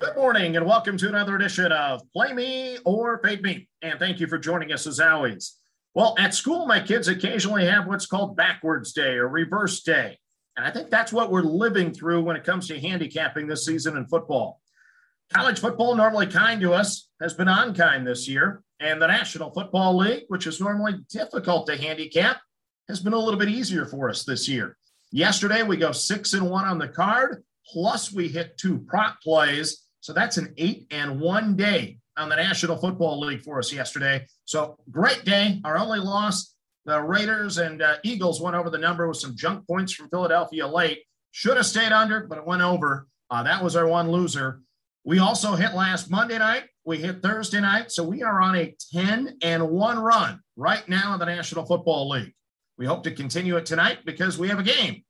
Good morning and welcome to another edition of Play Me or Fade Me. And thank you for joining us as always. Well, at school, my kids occasionally have what's called backwards day or reverse day. And I think that's what we're living through when it comes to handicapping this season in football. College football, normally kind to us, has been unkind this year. And the National Football League, which is normally difficult to handicap, has been a little bit easier for us this year. Yesterday, we go six and one on the card, plus we hit two prop plays so that's an eight and one day on the National Football League for us yesterday. So great day. Our only loss, the Raiders and uh, Eagles went over the number with some junk points from Philadelphia late. Should have stayed under, but it went over. Uh, that was our one loser. We also hit last Monday night. We hit Thursday night. So we are on a 10 and 1 run right now in the National Football League. We hope to continue it tonight because we have a game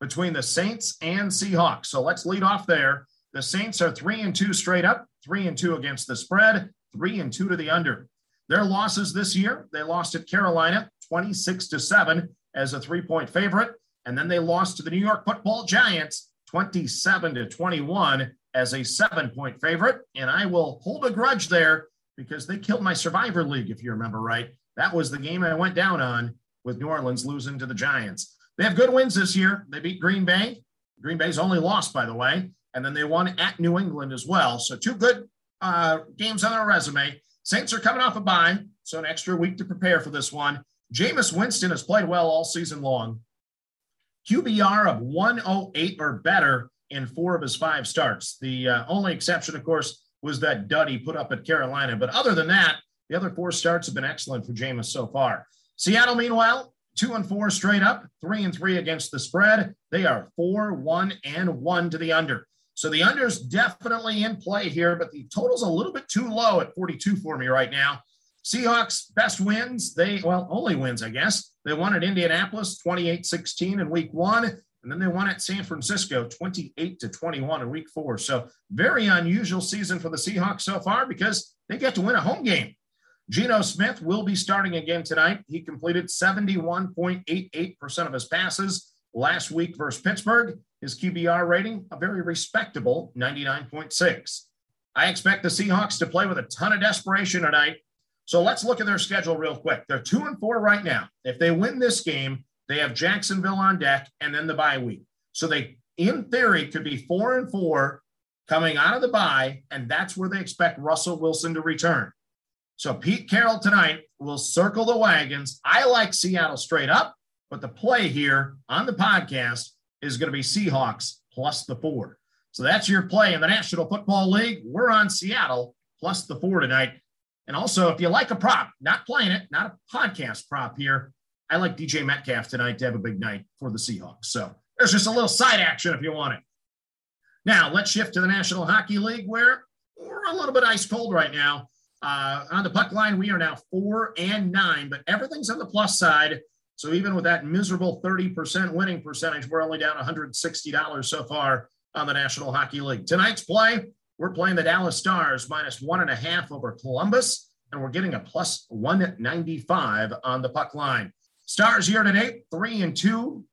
between the Saints and Seahawks. So let's lead off there. The Saints are three and two straight up, three and two against the spread, three and two to the under. Their losses this year, they lost at Carolina 26 to 7 as a three point favorite. And then they lost to the New York football Giants 27 to 21 as a seven point favorite. And I will hold a grudge there because they killed my Survivor League, if you remember right. That was the game I went down on with New Orleans losing to the Giants. They have good wins this year. They beat Green Bay. Green Bay's only lost, by the way and then they won at New England as well. So two good uh, games on their resume. Saints are coming off a bye, so an extra week to prepare for this one. Jameis Winston has played well all season long. QBR of 108 or better in four of his five starts. The uh, only exception, of course, was that dud he put up at Carolina. But other than that, the other four starts have been excellent for Jameis so far. Seattle, meanwhile, two and four straight up, three and three against the spread. They are four, one, and one to the under. So the under's definitely in play here, but the total's a little bit too low at 42 for me right now. Seahawks best wins. They, well, only wins, I guess. They won at Indianapolis 28 16 in week one, and then they won at San Francisco 28 to 21 in week four. So very unusual season for the Seahawks so far because they get to win a home game. Geno Smith will be starting again tonight. He completed 71.88% of his passes last week versus Pittsburgh. His QBR rating, a very respectable 99.6. I expect the Seahawks to play with a ton of desperation tonight. So let's look at their schedule real quick. They're two and four right now. If they win this game, they have Jacksonville on deck and then the bye week. So they, in theory, could be four and four coming out of the bye, and that's where they expect Russell Wilson to return. So Pete Carroll tonight will circle the wagons. I like Seattle straight up, but the play here on the podcast is going to be Seahawks plus the four. So that's your play in the National Football League. We're on Seattle plus the four tonight. And also, if you like a prop, not playing it, not a podcast prop here, I like DK Metcalf tonight to have a big night for the Seahawks. So there's just a little side action if you want it. Now, let's shift to the National Hockey League where we're a little bit ice cold right now. Uh, on the puck line, we are now four and nine, but everything's on the plus side. So even with that miserable 30% winning percentage, we're only down $160 so far on the National Hockey League. Tonight's play, we're playing the Dallas Stars minus one and a half over Columbus, and we're getting a plus 195 on the puck line. Stars year to date, three and two,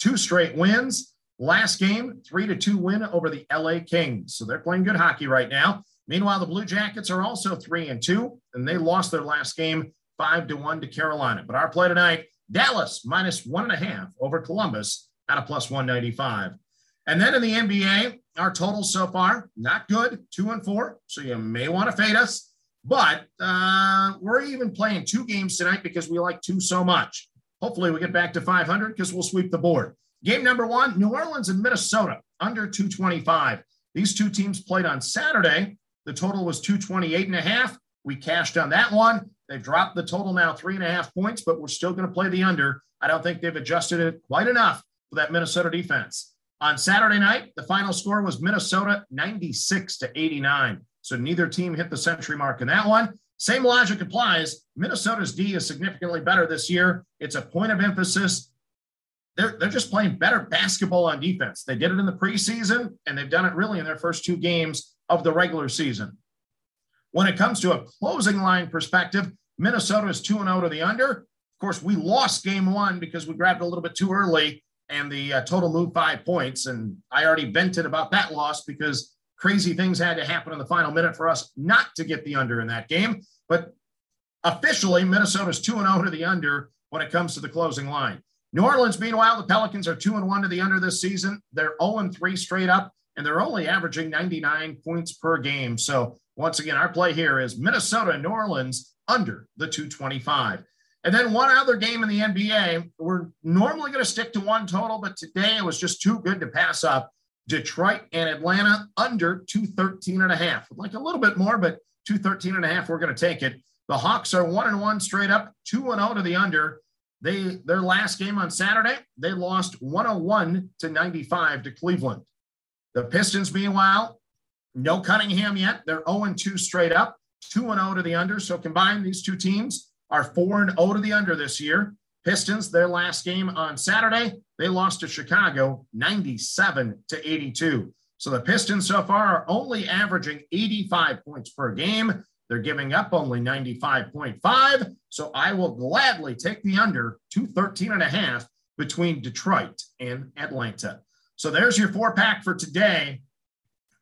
two straight wins. Last game, three to two win over the LA Kings. So they're playing good hockey right now. Meanwhile, the Blue Jackets are also three and two, and they lost their last game five to one to Carolina. But our play tonight, Dallas minus one and a half over Columbus at a plus 195. And then in the NBA, our totals so far, not good, two and four. So you may want to fade us. But uh, we're even playing two games tonight because we like two so much. Hopefully, we get back to 500 because we'll sweep the board. Game number one New Orleans and Minnesota under 225. These two teams played on Saturday. The total was 228 and a half. We cashed on that one. They've dropped the total now three and a half points, but we're still going to play the under. I don't think they've adjusted it quite enough for that Minnesota defense. On Saturday night, the final score was Minnesota 96 to 89. So neither team hit the century mark in that one. Same logic applies. Minnesota's D is significantly better this year. It's a point of emphasis. They're, they're just playing better basketball on defense. They did it in the preseason, and they've done it really in their first two games of the regular season. When it comes to a closing line perspective, Minnesota is 2 0 to the under. Of course, we lost game one because we grabbed a little bit too early and the uh, total moved five points. And I already vented about that loss because crazy things had to happen in the final minute for us not to get the under in that game. But officially, Minnesota's 2 0 to the under when it comes to the closing line. New Orleans, meanwhile, the Pelicans are 2 and 1 to the under this season. They're 0 3 straight up, and they're only averaging 99 points per game. So, once again, our play here is Minnesota New Orleans under the 225. And then one other game in the NBA. We're normally going to stick to one total, but today it was just too good to pass up. Detroit and Atlanta under 213 and a half. Like a little bit more, but 213 and a half, we're going to take it. The Hawks are one and one straight up, two and 0 to the under. They their last game on Saturday, they lost 101 to 95 to Cleveland. The Pistons, meanwhile, no Cunningham yet. They're 0 2 straight up, 2 0 to the under. So combined, these two teams are 4 0 to the under this year. Pistons, their last game on Saturday, they lost to Chicago 97 to 82. So the Pistons so far are only averaging 85 points per game. They're giving up only 95.5. So I will gladly take the under 213 and a half between Detroit and Atlanta. So there's your four pack for today.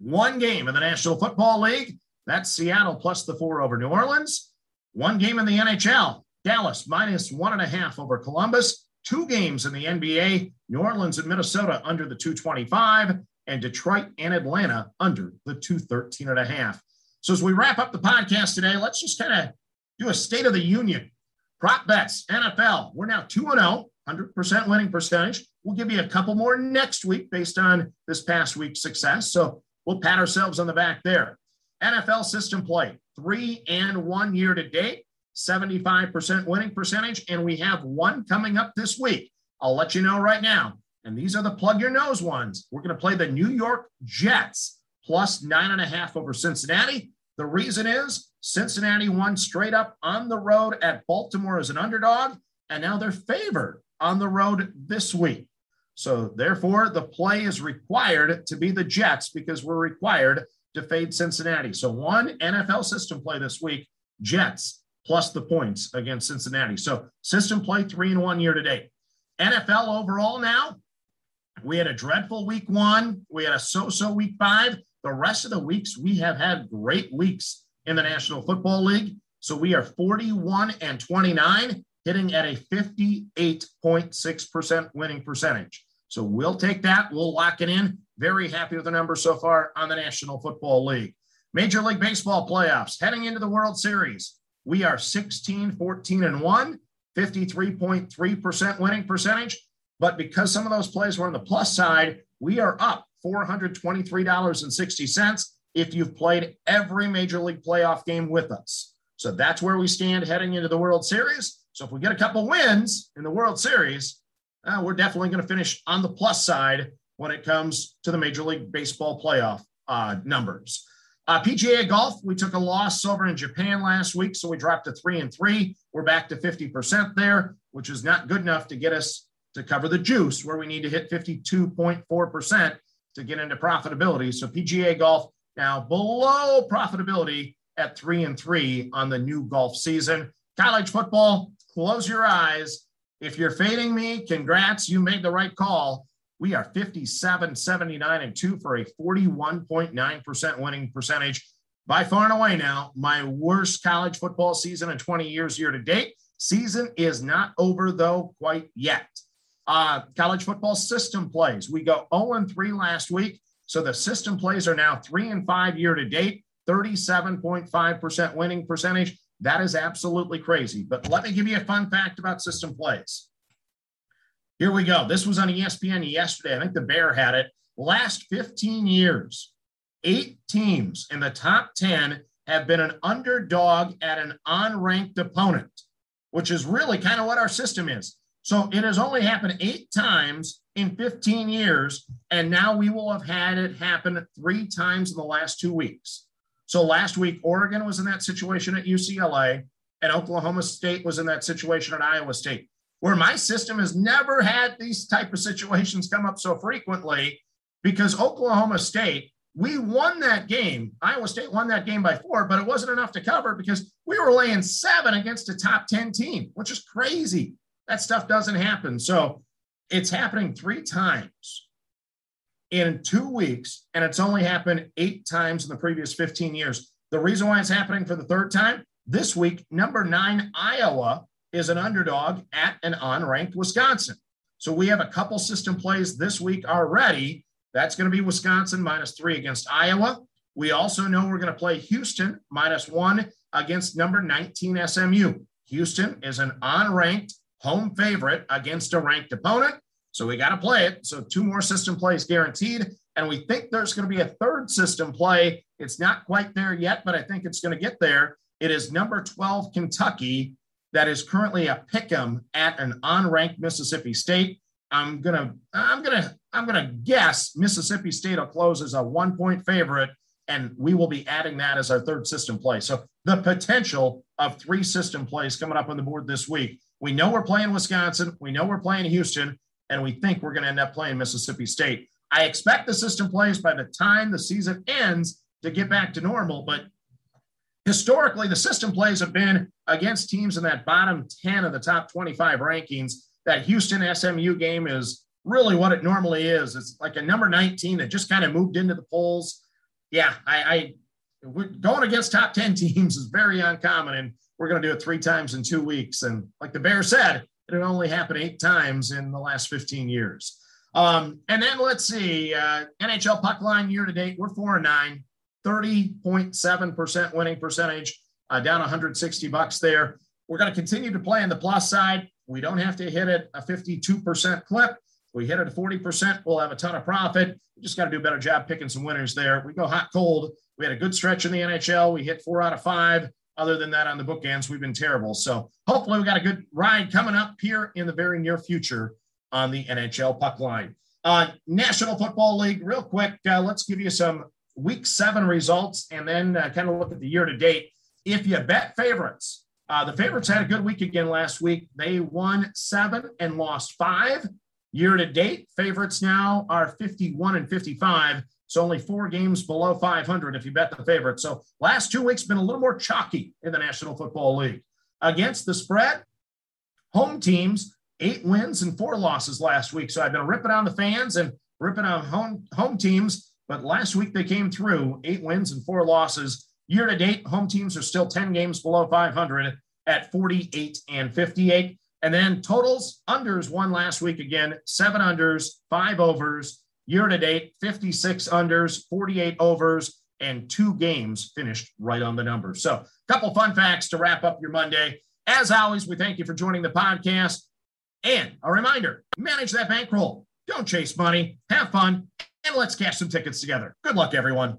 One game in the National Football League. That's Seattle plus the four over New Orleans. One game in the NHL. Dallas minus one and a half over Columbus. Two games in the NBA. New Orleans and Minnesota under the 225 and Detroit and Atlanta under the 213 and a half. So as we wrap up the podcast today, let's just kind of do a state of the union. Prop bets, NFL. We're now 2 0, 100% winning percentage. We'll give you a couple more next week based on this past week's success. So we'll pat ourselves on the back there. NFL system play, three and one year to date, 75% winning percentage. And we have one coming up this week. I'll let you know right now. And these are the plug your nose ones. We're going to play the New York Jets plus nine and a half over Cincinnati. The reason is Cincinnati won straight up on the road at Baltimore as an underdog, and now they're favored on the road this week. So, therefore, the play is required to be the Jets because we're required to fade Cincinnati. So, one NFL system play this week Jets plus the points against Cincinnati. So, system play three and one year to date. NFL overall now, we had a dreadful week one, we had a so so week five. The rest of the weeks, we have had great weeks in the National Football League. So we are 41 and 29, hitting at a 58.6% winning percentage. So we'll take that. We'll lock it in. Very happy with the numbers so far on the National Football League. Major League Baseball playoffs heading into the World Series. We are 16, 14, and 1, 53.3% winning percentage. But because some of those plays were on the plus side, we are up $423.60 if you've played every major league playoff game with us. So that's where we stand heading into the World Series. So if we get a couple wins in the World Series, uh, we're definitely going to finish on the plus side when it comes to the Major League Baseball playoff uh, numbers. Uh, PGA golf, we took a loss over in Japan last week, so we dropped to three and three. We're back to 50% there, which is not good enough to get us to cover the juice, where we need to hit 52.4% to get into profitability. So PGA golf now below profitability at three and three on the new golf season. College football, close your eyes. If you're fading me, congrats, you made the right call. We are 57, 79, and two for a 41.9% winning percentage. By far and away now, my worst college football season in 20 years year to date. Season is not over, though, quite yet. Uh, college football system plays. We go 0 and 3 last week. So the system plays are now 3 and 5 year to date, 37.5% winning percentage. That is absolutely crazy. But let me give you a fun fact about system plays. Here we go. This was on ESPN yesterday. I think the Bear had it. Last 15 years, eight teams in the top 10 have been an underdog at an unranked opponent, which is really kind of what our system is. So it has only happened eight times in 15 years. And now we will have had it happen three times in the last two weeks. So last week, Oregon was in that situation at UCLA, and Oklahoma State was in that situation at Iowa State. Where my system has never had these type of situations come up so frequently because Oklahoma State, we won that game. Iowa State won that game by four, but it wasn't enough to cover because we were laying seven against a top 10 team, which is crazy. That stuff doesn't happen. So it's happening three times in two weeks, and it's only happened eight times in the previous 15 years. The reason why it's happening for the third time this week, number nine, Iowa is an underdog at an unranked Wisconsin. So we have a couple system plays this week already. That's going to be Wisconsin minus three against Iowa. We also know we're going to play Houston minus one against number 19 SMU. Houston is an unranked home favorite against a ranked opponent. So we got to play it. So two more system plays guaranteed. And we think there's going to be a third system play. It's not quite there yet, but I think it's going to get there. It is number 12 Kentucky that is currently a pick'em at an unranked Mississippi State. I'm gonna, I'm gonna, I'm gonna guess Mississippi State will close as a one point favorite, and we will be adding that as our third system play. So the potential of three system plays coming up on the board this week. We know we're playing Wisconsin. We know we're playing Houston, and we think we're going to end up playing Mississippi State. I expect the system plays by the time the season ends to get back to normal, but historically, the system plays have been against teams in that bottom 10 of the top 25 rankings. That Houston SMU game is really what it normally is. It's like a number 19 that just kind of moved into the polls. Yeah, I, I going against top 10 teams is very uncommon. And we're going to do it three times in two weeks. And like the Bear said, it only happened eight times in the last 15 years. Um, and then let's see, uh, NHL puck line year to date, we're four and nine, 30.7% winning percentage, uh, down 160 bucks there. We're going to continue to play on the plus side. We don't have to hit it a 52% clip. We hit it at 40%, we'll have a ton of profit. We just got to do a better job picking some winners there. We go hot cold. We had a good stretch in the NHL. We hit four out of five. Other than that, on the bookends, we've been terrible. So hopefully, we got a good ride coming up here in the very near future on the NHL puck line. Uh, National Football League, real quick, uh, let's give you some week seven results and then uh, kind of look at the year to date. If you bet favorites, uh, the favorites had a good week again last week. They won seven and lost five. Year to date, favorites now are 51 and 55. So only four games below 500 if you bet the favorite. So last two weeks been a little more chalky in the National Football League. Against the spread, home teams, eight wins and four losses last week. So I've been ripping on the fans and ripping on home, home teams. But last week they came through eight wins and four losses. Year to date, home teams are still 10 games below 500 at 48 and 58. And then totals, unders won last week again, seven unders, five overs, Year to date, 56 unders, 48 overs, and two games finished right on the numbers. So, a couple fun facts to wrap up your Monday. As always, we thank you for joining the podcast. And a reminder manage that bankroll. Don't chase money, have fun, and let's cash some tickets together. Good luck, everyone.